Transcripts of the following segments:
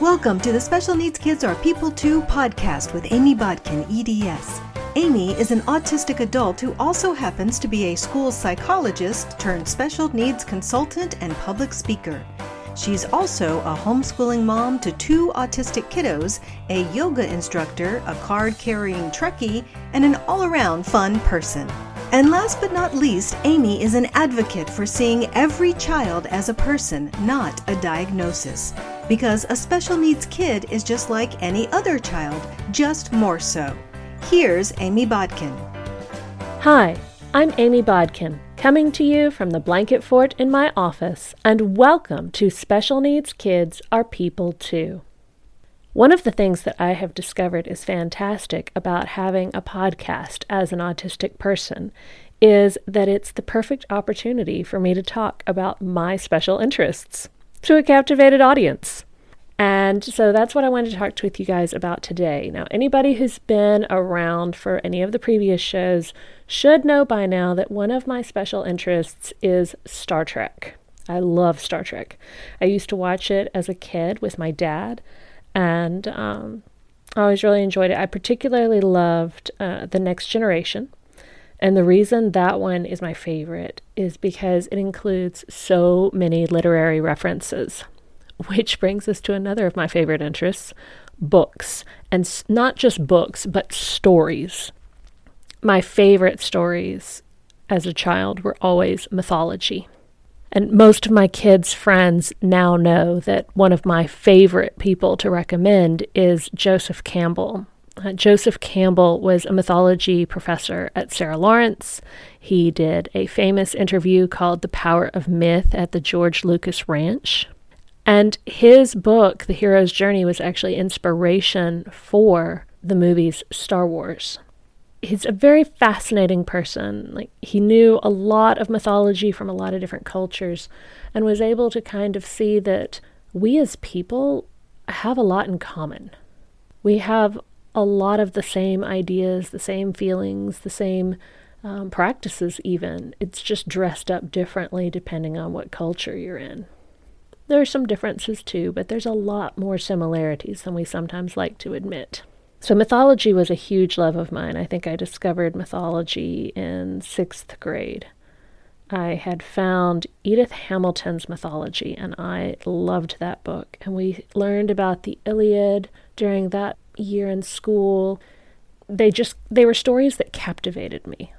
Welcome to the Special Needs Kids Are People Too podcast with Amy Bodkin, EDS. Amy is an autistic adult who also happens to be a school psychologist turned special needs consultant and public speaker. She's also a homeschooling mom to two autistic kiddos, a yoga instructor, a card carrying Trekkie, and an all around fun person. And last but not least, Amy is an advocate for seeing every child as a person, not a diagnosis. Because a special needs kid is just like any other child, just more so. Here's Amy Bodkin. Hi, I'm Amy Bodkin, coming to you from the blanket fort in my office, and welcome to Special Needs Kids Are People Too. One of the things that I have discovered is fantastic about having a podcast as an autistic person is that it's the perfect opportunity for me to talk about my special interests to a captivated audience. And so that's what I wanted to talk to with you guys about today. Now, anybody who's been around for any of the previous shows should know by now that one of my special interests is Star Trek. I love Star Trek. I used to watch it as a kid with my dad and um, I always really enjoyed it. I particularly loved uh, The Next Generation. And the reason that one is my favorite is because it includes so many literary references, which brings us to another of my favorite interests books. And not just books, but stories. My favorite stories as a child were always mythology. And most of my kids' friends now know that one of my favorite people to recommend is Joseph Campbell. Uh, Joseph Campbell was a mythology professor at Sarah Lawrence. He did a famous interview called The Power of Myth at the George Lucas Ranch. And his book, The Hero's Journey, was actually inspiration for the movies Star Wars he's a very fascinating person. Like he knew a lot of mythology from a lot of different cultures and was able to kind of see that we as people have a lot in common. We have a lot of the same ideas, the same feelings, the same um, practices, even. It's just dressed up differently depending on what culture you're in. There are some differences too, but there's a lot more similarities than we sometimes like to admit. So, mythology was a huge love of mine. I think I discovered mythology in sixth grade. I had found Edith Hamilton's mythology, and I loved that book. And we learned about the Iliad during that year in school. They just, they were stories that captivated me.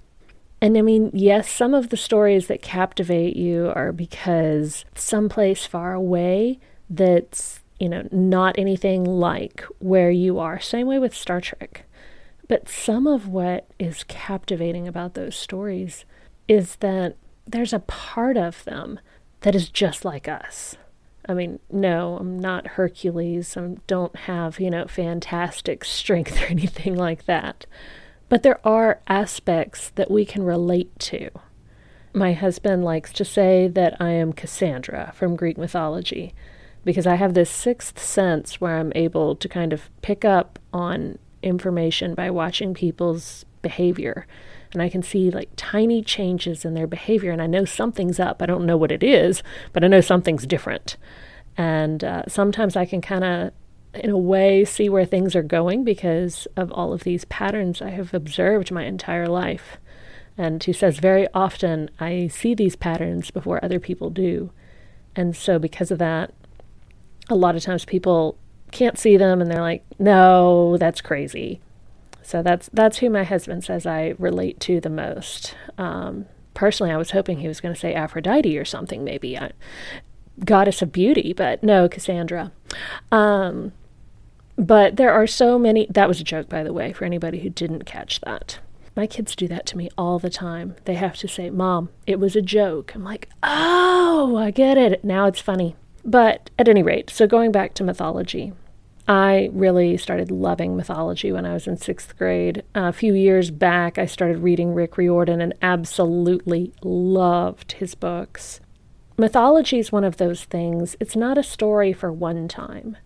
And I mean, yes, some of the stories that captivate you are because someplace far away that's you know, not anything like where you are. Same way with Star Trek. But some of what is captivating about those stories is that there's a part of them that is just like us. I mean, no, I'm not Hercules. I don't have, you know, fantastic strength or anything like that. But there are aspects that we can relate to. My husband likes to say that I am Cassandra from Greek mythology because I have this sixth sense where I'm able to kind of pick up on information by watching people's behavior. And I can see like tiny changes in their behavior, and I know something's up. I don't know what it is, but I know something's different. And uh, sometimes I can kind of, in a way, see where things are going because of all of these patterns I have observed my entire life. And he says, very often I see these patterns before other people do. And so, because of that, a lot of times people can't see them and they're like, no, that's crazy. So that's that's who my husband says I relate to the most. Um, personally, I was hoping he was going to say Aphrodite or something, maybe I, goddess of beauty, but no, Cassandra. Um, but there are so many. That was a joke, by the way, for anybody who didn't catch that. My kids do that to me all the time. They have to say, "Mom, it was a joke." I'm like, "Oh, I get it. Now it's funny." But at any rate, so going back to mythology, I really started loving mythology when I was in sixth grade. a few years back, I started reading Rick Riordan and absolutely loved his books. Mythology is one of those things, it's not a story for one time.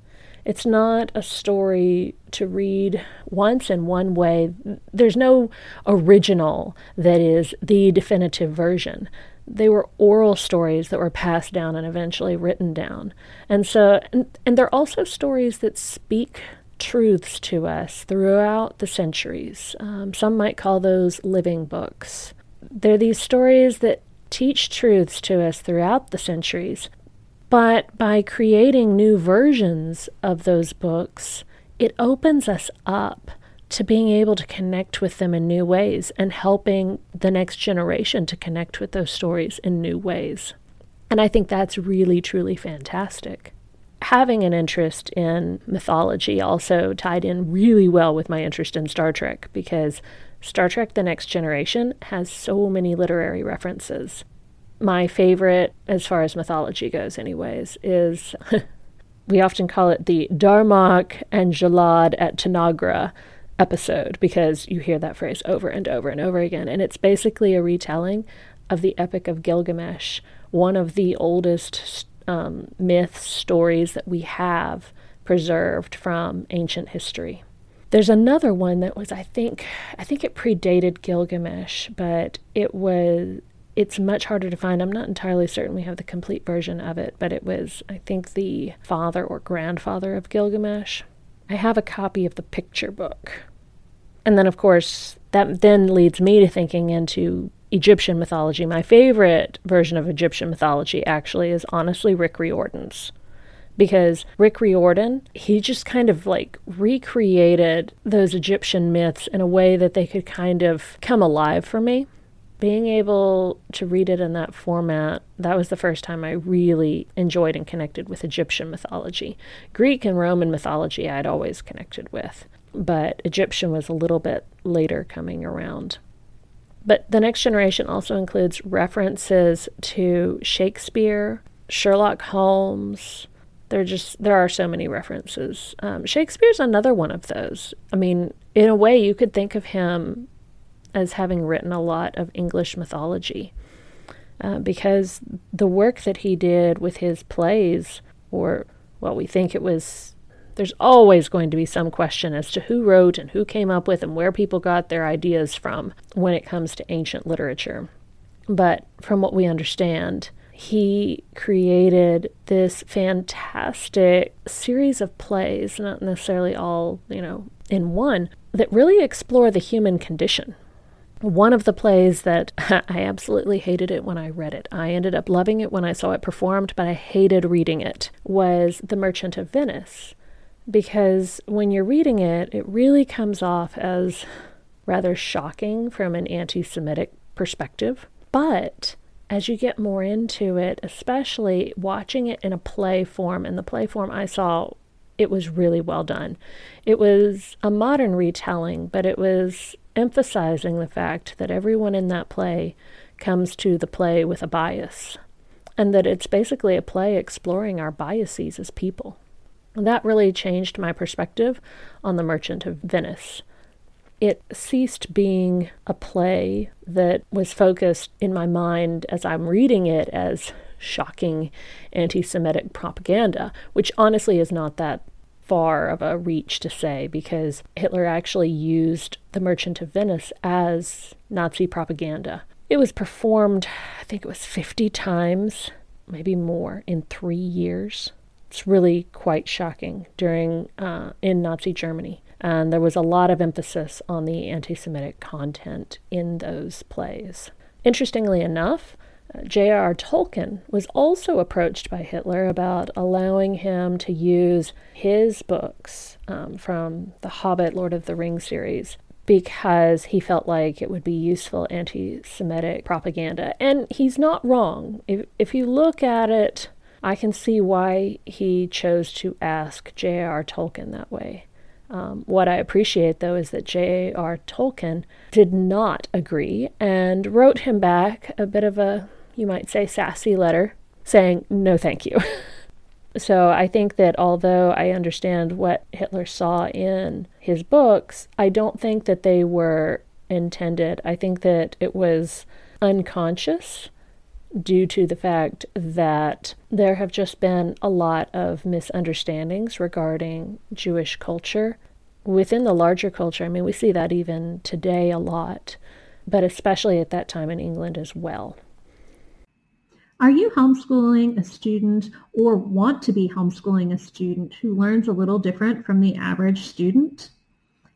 It's not a story to read once in one way. There's no original that is the definitive version. They were oral stories that were passed down and eventually written down. And so, and, and they're also stories that speak truths to us throughout the centuries. Um, some might call those living books. They're these stories that teach truths to us throughout the centuries, but by creating new versions of those books, it opens us up to being able to connect with them in new ways and helping the next generation to connect with those stories in new ways. And I think that's really, truly fantastic. Having an interest in mythology also tied in really well with my interest in Star Trek because Star Trek The Next Generation has so many literary references. My favorite, as far as mythology goes, anyways, is we often call it the Darmok and Jalad at Tanagra episode because you hear that phrase over and over and over again. And it's basically a retelling of the Epic of Gilgamesh, one of the oldest um, myths, stories that we have preserved from ancient history. There's another one that was, I think, I think it predated Gilgamesh, but it was, it's much harder to find. I'm not entirely certain we have the complete version of it, but it was, I think, the father or grandfather of Gilgamesh. I have a copy of the picture book. And then, of course, that then leads me to thinking into Egyptian mythology. My favorite version of Egyptian mythology actually is honestly Rick Riordan's. Because Rick Riordan, he just kind of like recreated those Egyptian myths in a way that they could kind of come alive for me. Being able to read it in that format, that was the first time I really enjoyed and connected with Egyptian mythology. Greek and Roman mythology I'd always connected with but Egyptian was a little bit later coming around. But the next generation also includes references to Shakespeare, Sherlock Holmes. There just there are so many references. Um, Shakespeare's another one of those. I mean, in a way, you could think of him as having written a lot of English mythology, uh, because the work that he did with his plays, or well, we think it was there's always going to be some question as to who wrote and who came up with and where people got their ideas from when it comes to ancient literature. But from what we understand, he created this fantastic series of plays, not necessarily all, you know, in one, that really explore the human condition. One of the plays that I absolutely hated it when I read it. I ended up loving it when I saw it performed, but I hated reading it. Was The Merchant of Venice because when you're reading it, it really comes off as rather shocking from an anti Semitic perspective. But as you get more into it, especially watching it in a play form, and the play form I saw, it was really well done. It was a modern retelling, but it was emphasizing the fact that everyone in that play comes to the play with a bias, and that it's basically a play exploring our biases as people. That really changed my perspective on The Merchant of Venice. It ceased being a play that was focused in my mind as I'm reading it as shocking anti Semitic propaganda, which honestly is not that far of a reach to say because Hitler actually used The Merchant of Venice as Nazi propaganda. It was performed, I think it was 50 times, maybe more, in three years. It's really quite shocking during uh, in Nazi Germany. And there was a lot of emphasis on the anti Semitic content in those plays. Interestingly enough, uh, J.R.R. Tolkien was also approached by Hitler about allowing him to use his books um, from the Hobbit, Lord of the Rings series because he felt like it would be useful anti Semitic propaganda. And he's not wrong. If, if you look at it I can see why he chose to ask J.R. Tolkien that way. Um, what I appreciate, though, is that J.R. Tolkien did not agree and wrote him back a bit of a, you might say, sassy letter saying, no, thank you. so I think that although I understand what Hitler saw in his books, I don't think that they were intended. I think that it was unconscious due to the fact that there have just been a lot of misunderstandings regarding Jewish culture within the larger culture. I mean, we see that even today a lot, but especially at that time in England as well. Are you homeschooling a student or want to be homeschooling a student who learns a little different from the average student?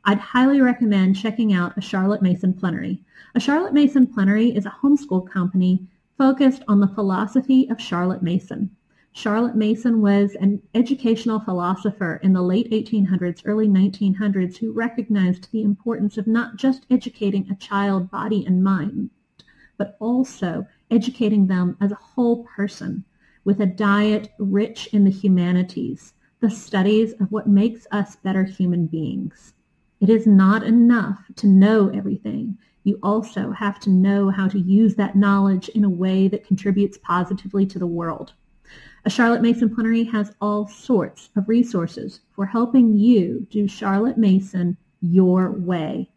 I'd highly recommend checking out a Charlotte Mason Plenary. A Charlotte Mason Plenary is a homeschool company focused on the philosophy of Charlotte Mason. Charlotte Mason was an educational philosopher in the late 1800s, early 1900s who recognized the importance of not just educating a child body and mind, but also educating them as a whole person with a diet rich in the humanities, the studies of what makes us better human beings. It is not enough to know everything. You also have to know how to use that knowledge in a way that contributes positively to the world. A Charlotte Mason Plenary has all sorts of resources for helping you do Charlotte Mason your way.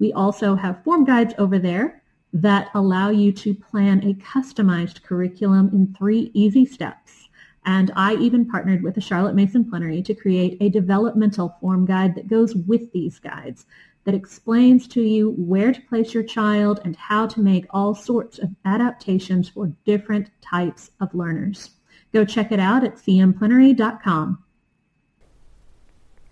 We also have form guides over there that allow you to plan a customized curriculum in three easy steps. And I even partnered with the Charlotte Mason Plenary to create a developmental form guide that goes with these guides that explains to you where to place your child and how to make all sorts of adaptations for different types of learners. Go check it out at cmplenary.com.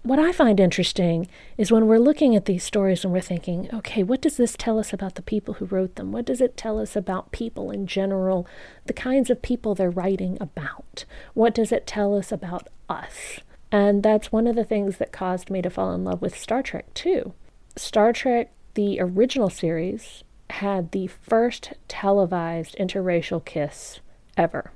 What I find interesting is when we're looking at these stories and we're thinking, okay, what does this tell us about the people who wrote them? What does it tell us about people in general, the kinds of people they're writing about? What does it tell us about us? And that's one of the things that caused me to fall in love with Star Trek, too. Star Trek, the original series, had the first televised interracial kiss ever.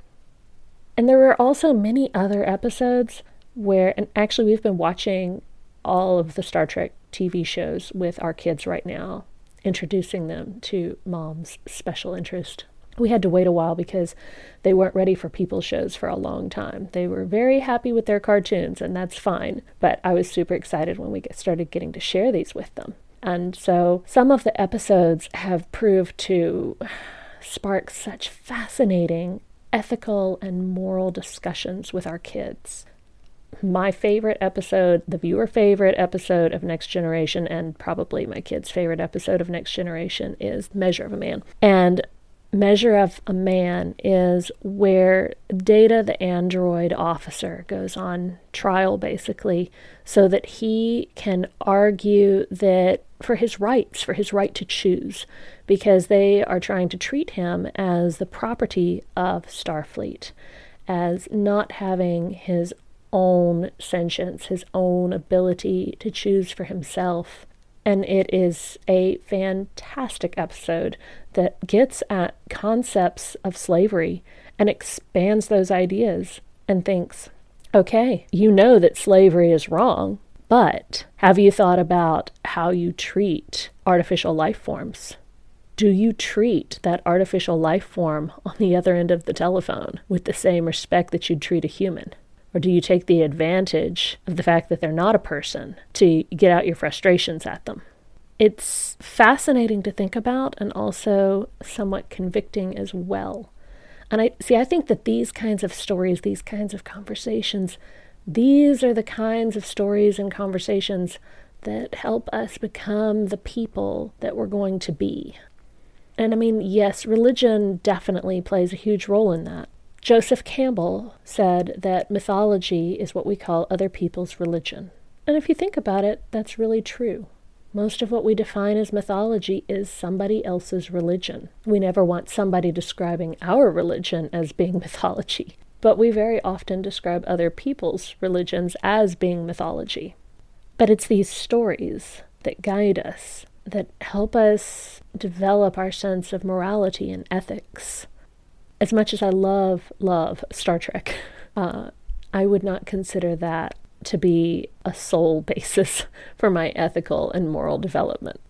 And there were also many other episodes where, and actually, we've been watching all of the Star Trek TV shows with our kids right now, introducing them to mom's special interest. We had to wait a while because they weren't ready for people's shows for a long time. They were very happy with their cartoons, and that's fine. But I was super excited when we get started getting to share these with them. And so some of the episodes have proved to spark such fascinating ethical and moral discussions with our kids my favorite episode, the viewer favorite episode of Next Generation, and probably my kid's favorite episode of Next Generation is Measure of a Man. And Measure of a Man is where Data, the android officer, goes on trial basically so that he can argue that for his rights, for his right to choose, because they are trying to treat him as the property of Starfleet as not having his own sentience, his own ability to choose for himself. And it is a fantastic episode that gets at concepts of slavery and expands those ideas and thinks, okay, you know that slavery is wrong, but have you thought about how you treat artificial life forms? Do you treat that artificial life form on the other end of the telephone with the same respect that you'd treat a human? Or do you take the advantage of the fact that they're not a person to get out your frustrations at them? It's fascinating to think about and also somewhat convicting as well. And I see, I think that these kinds of stories, these kinds of conversations, these are the kinds of stories and conversations that help us become the people that we're going to be. And I mean, yes, religion definitely plays a huge role in that. Joseph Campbell said that mythology is what we call other people's religion. And if you think about it, that's really true. Most of what we define as mythology is somebody else's religion. We never want somebody describing our religion as being mythology, but we very often describe other people's religions as being mythology. But it's these stories that guide us, that help us develop our sense of morality and ethics as much as I love, love Star Trek, uh, I would not consider that to be a sole basis for my ethical and moral development.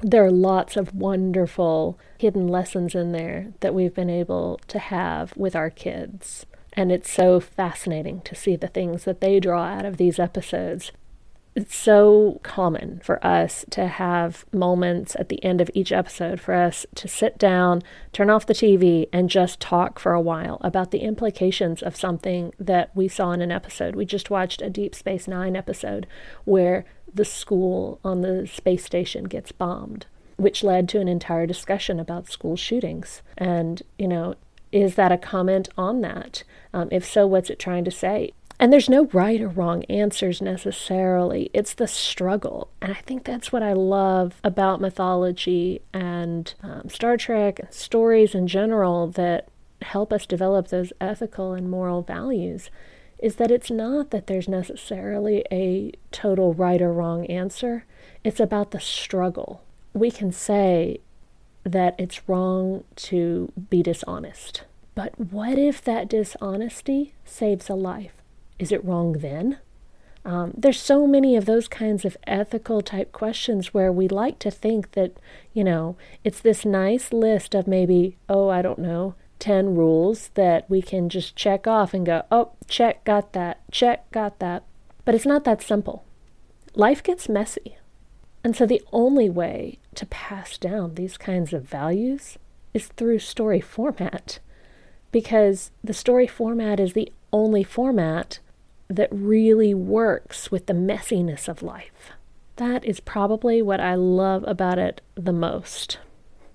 There are lots of wonderful hidden lessons in there that we've been able to have with our kids. And it's so fascinating to see the things that they draw out of these episodes it's so common for us to have moments at the end of each episode for us to sit down, turn off the TV, and just talk for a while about the implications of something that we saw in an episode. We just watched a Deep Space Nine episode where the school on the space station gets bombed, which led to an entire discussion about school shootings. And, you know, Is that a comment on that? Um, if so, what's it trying to say? And there's no right or wrong answers necessarily. It's the struggle. And I think that's what I love about mythology and um, Star Trek and stories in general that help us develop those ethical and moral values is that it's not that there's necessarily a total right or wrong answer. It's about the struggle. We can say that it's wrong to be dishonest. But what if that dishonesty saves a life? Is it wrong then? Um, there's so many of those kinds of ethical type questions where we like to think that, you know, it's this nice list of maybe, oh, I don't know, 10 rules that we can just check off and go, oh, check, got that, check, got that. But it's not that simple. Life gets messy. And so the only way to pass down these kinds of values is through story format. Because the story format is the only format that really works with the messiness of life. That is probably what I love about it the most.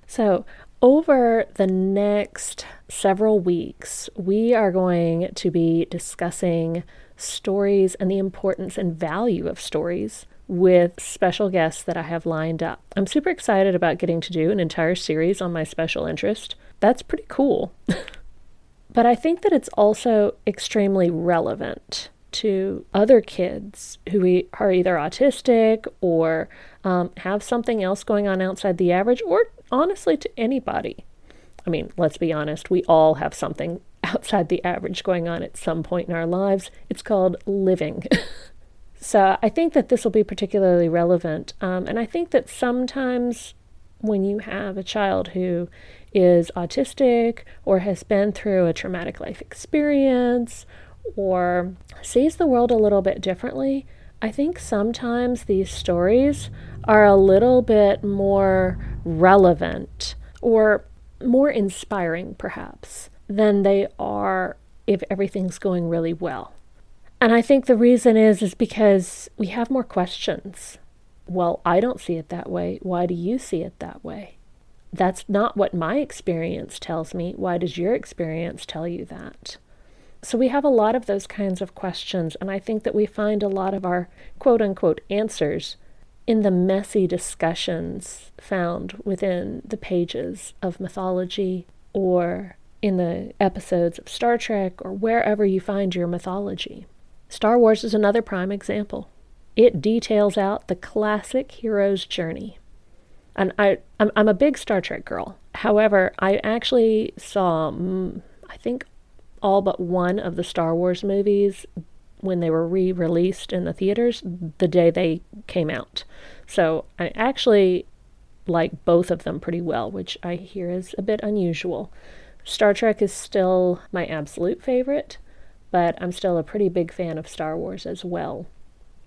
So, over the next several weeks, we are going to be discussing stories and the importance and value of stories with special guests that I have lined up. I'm super excited about getting to do an entire series on my special interest. That's pretty cool. but I think that it's also extremely relevant to other kids who are either autistic or um, have something else going on outside the average, or honestly to anybody. I mean, let's be honest, we all have something outside the average going on at some point in our lives. It's called living. so I think that this will be particularly relevant. Um, and I think that sometimes when you have a child who is autistic or has been through a traumatic life experience or sees the world a little bit differently, I think sometimes these stories are a little bit more relevant or more inspiring, perhaps, than they are if everything's going really well. And I think the reason is is because we have more questions. Well, I don't see it that way. Why do you see it that way? That's not what my experience tells me. Why does your experience tell you that? So we have a lot of those kinds of questions, and I think that we find a lot of our quote unquote answers in the messy discussions found within the pages of mythology or in the episodes of Star Trek or wherever you find your mythology. Star Wars is another prime example. It details out the classic hero's journey. And I, I'm, I'm a big Star Trek girl. However, I actually saw, mm, I think, all but one of the Star Wars movies when they were re released in the theaters the day they came out. So I actually like both of them pretty well, which I hear is a bit unusual. Star Trek is still my absolute favorite, but I'm still a pretty big fan of Star Wars as well.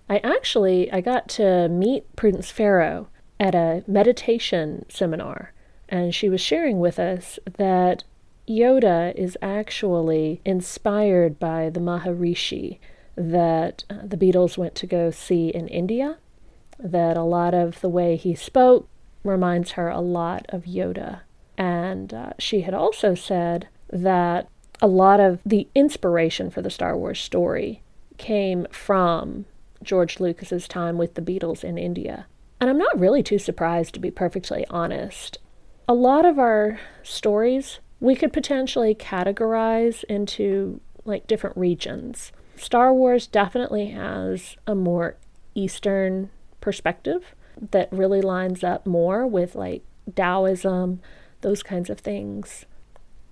I actually I got to meet Prudence Farrow at a meditation seminar, and she was sharing with us that Yoda is actually inspired by the Maharishi that uh, the Beatles went to go see in India, that a lot of the way he spoke reminds her a lot of Yoda. And uh, she had also said that a lot of the inspiration for the Star Wars story came from George Lucas's time with the Beatles in India. And I'm not really too surprised, to be perfectly honest. A lot of our stories we could potentially categorize into like different regions. Star Wars definitely has a more Eastern perspective that really lines up more with like Taoism, those kinds of things.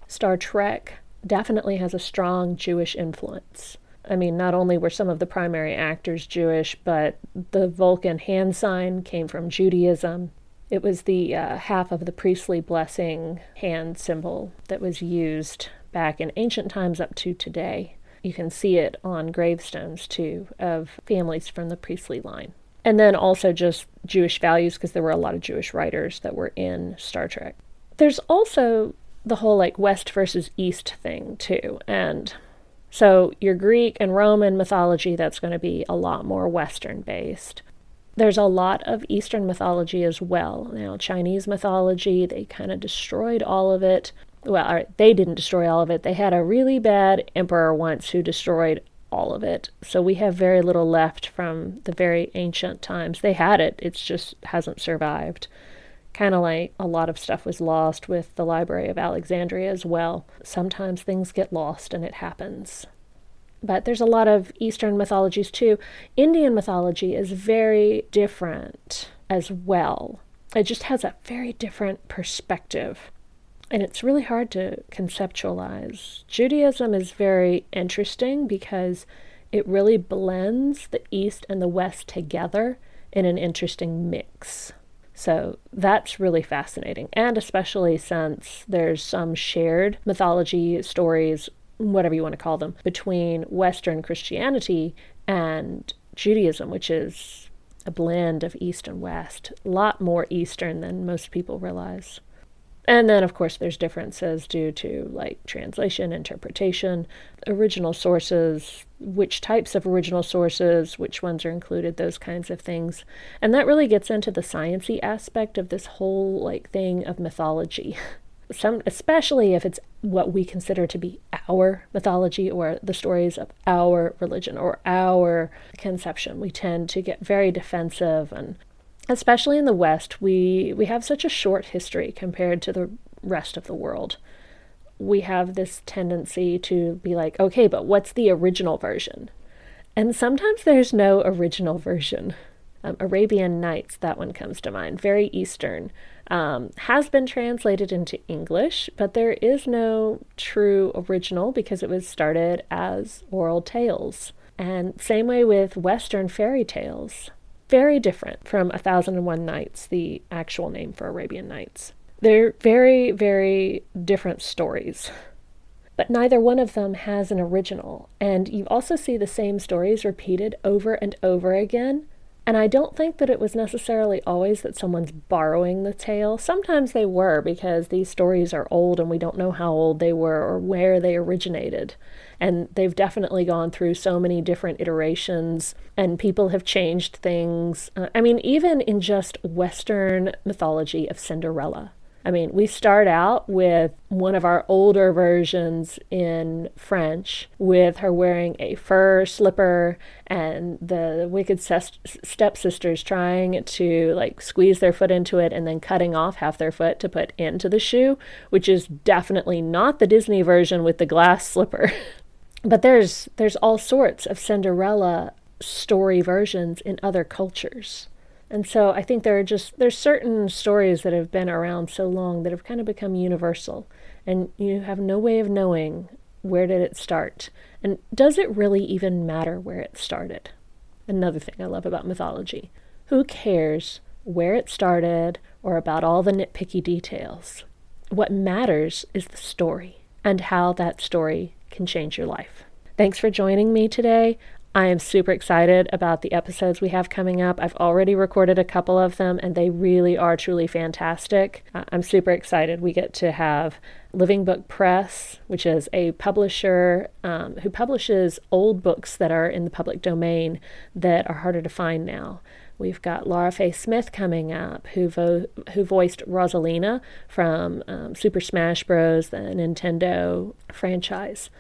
Star Trek definitely has a strong Jewish influence. I mean, not only were some of the primary actors Jewish, but the Vulcan hand sign came from Judaism. It was the uh, half of the priestly blessing hand symbol that was used back in ancient times up to today. You can see it on gravestones too of families from the priestly line. And then also just Jewish values because there were a lot of Jewish writers that were in Star Trek. There's also the whole like West versus East thing too. And so your Greek and Roman mythology, that's going to be a lot more Western based. There's a lot of Eastern mythology as well. Now, Chinese mythology, they kind of destroyed all of it. well, they didn't destroy all of it. They had a really bad emperor once who destroyed all of it. So we have very little left from the very ancient times. They had it, it just hasn't survived. Kind of like a lot of stuff was lost with the Library of Alexandria as well. Sometimes things get lost and it happens. But there's a lot of Eastern mythologies too. Indian mythology is very different as well. It just has a very different perspective and it's really hard to conceptualize. Judaism is very interesting because it really blends the East and the West together in an interesting mix. So that's really fascinating. And especially since there's some shared mythology, stories, whatever you want to call them, between Western Christianity and Judaism, which is a blend of East and West, a lot more Eastern than most people realize. And then, of course, there's differences due to like translation, interpretation, original sources, which types of original sources, which ones are included, those kinds of things. And that really gets into the sciency aspect of this whole like thing of mythology. Some, especially if it's what we consider to be our mythology or the stories of our religion or our conception, we tend to get very defensive and especially in the West, we, we have such a short history compared to the rest of the world. We have this tendency to be like, okay, but what's the original version? And sometimes there's no original version. Um, Arabian Nights, that one comes to mind, very Eastern. Um, has been translated into English, but there is no true original because it was started as oral tales. And same way with Western fairy tales very different from A Thousand and One Nights, the actual name for Arabian Nights. They're very, very different stories. But neither one of them has an original, and you also see the same stories repeated over and over again and I don't think that it was necessarily always that someone's borrowing the tale. Sometimes they were because these stories are old and we don't know how old they were or where they originated. And they've definitely gone through so many different iterations and people have changed things. Uh, I mean, even in just Western mythology of Cinderella. I mean, we start out with one of our older versions in French with her wearing a fur slipper and the wicked stepsisters trying to like squeeze their foot into it and then cutting off half their foot to put into the shoe, which is definitely not the Disney version with the glass slipper. but there's there's all sorts of Cinderella story versions in other cultures. And so I think there are just there's certain stories that have been around so long that have kind of become universal and you have no way of knowing where did it start and does it really even matter where it started? Another thing I love about mythology. Who cares where it started or about all the nitpicky details? What matters is the story and how that story can change your life. Thanks for joining me today. I am super excited about the episodes we have coming up. I've already recorded a couple of them, and they really are truly fantastic. I'm super excited. We get to have Living Book Press, which is a publisher um, who publishes old books that are in the public domain that are harder to find now. We've got Laura Faye Smith coming up, who vo- who voiced Rosalina from um, Super Smash Bros., the Nintendo franchise.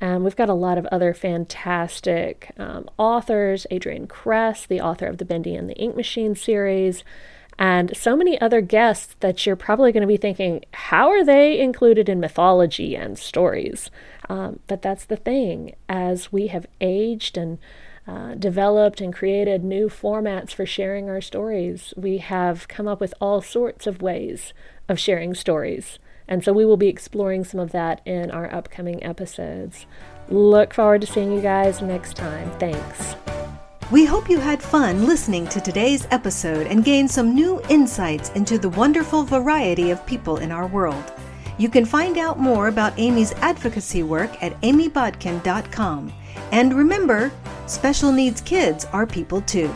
And we've got a lot of other fantastic um, authors Adrienne Kress, the author of the Bendy and the Ink Machine series, and so many other guests that you're probably going to be thinking, how are they included in mythology and stories? Um, but that's the thing. As we have aged and uh, developed and created new formats for sharing our stories, we have come up with all sorts of ways of sharing stories. And so we will be exploring some of that in our upcoming episodes. Look forward to seeing you guys next time. Thanks. We hope you had fun listening to today's episode and gained some new insights into the wonderful variety of people in our world. You can find out more about Amy's advocacy work at amybodkin.com. And remember, special needs kids are people too.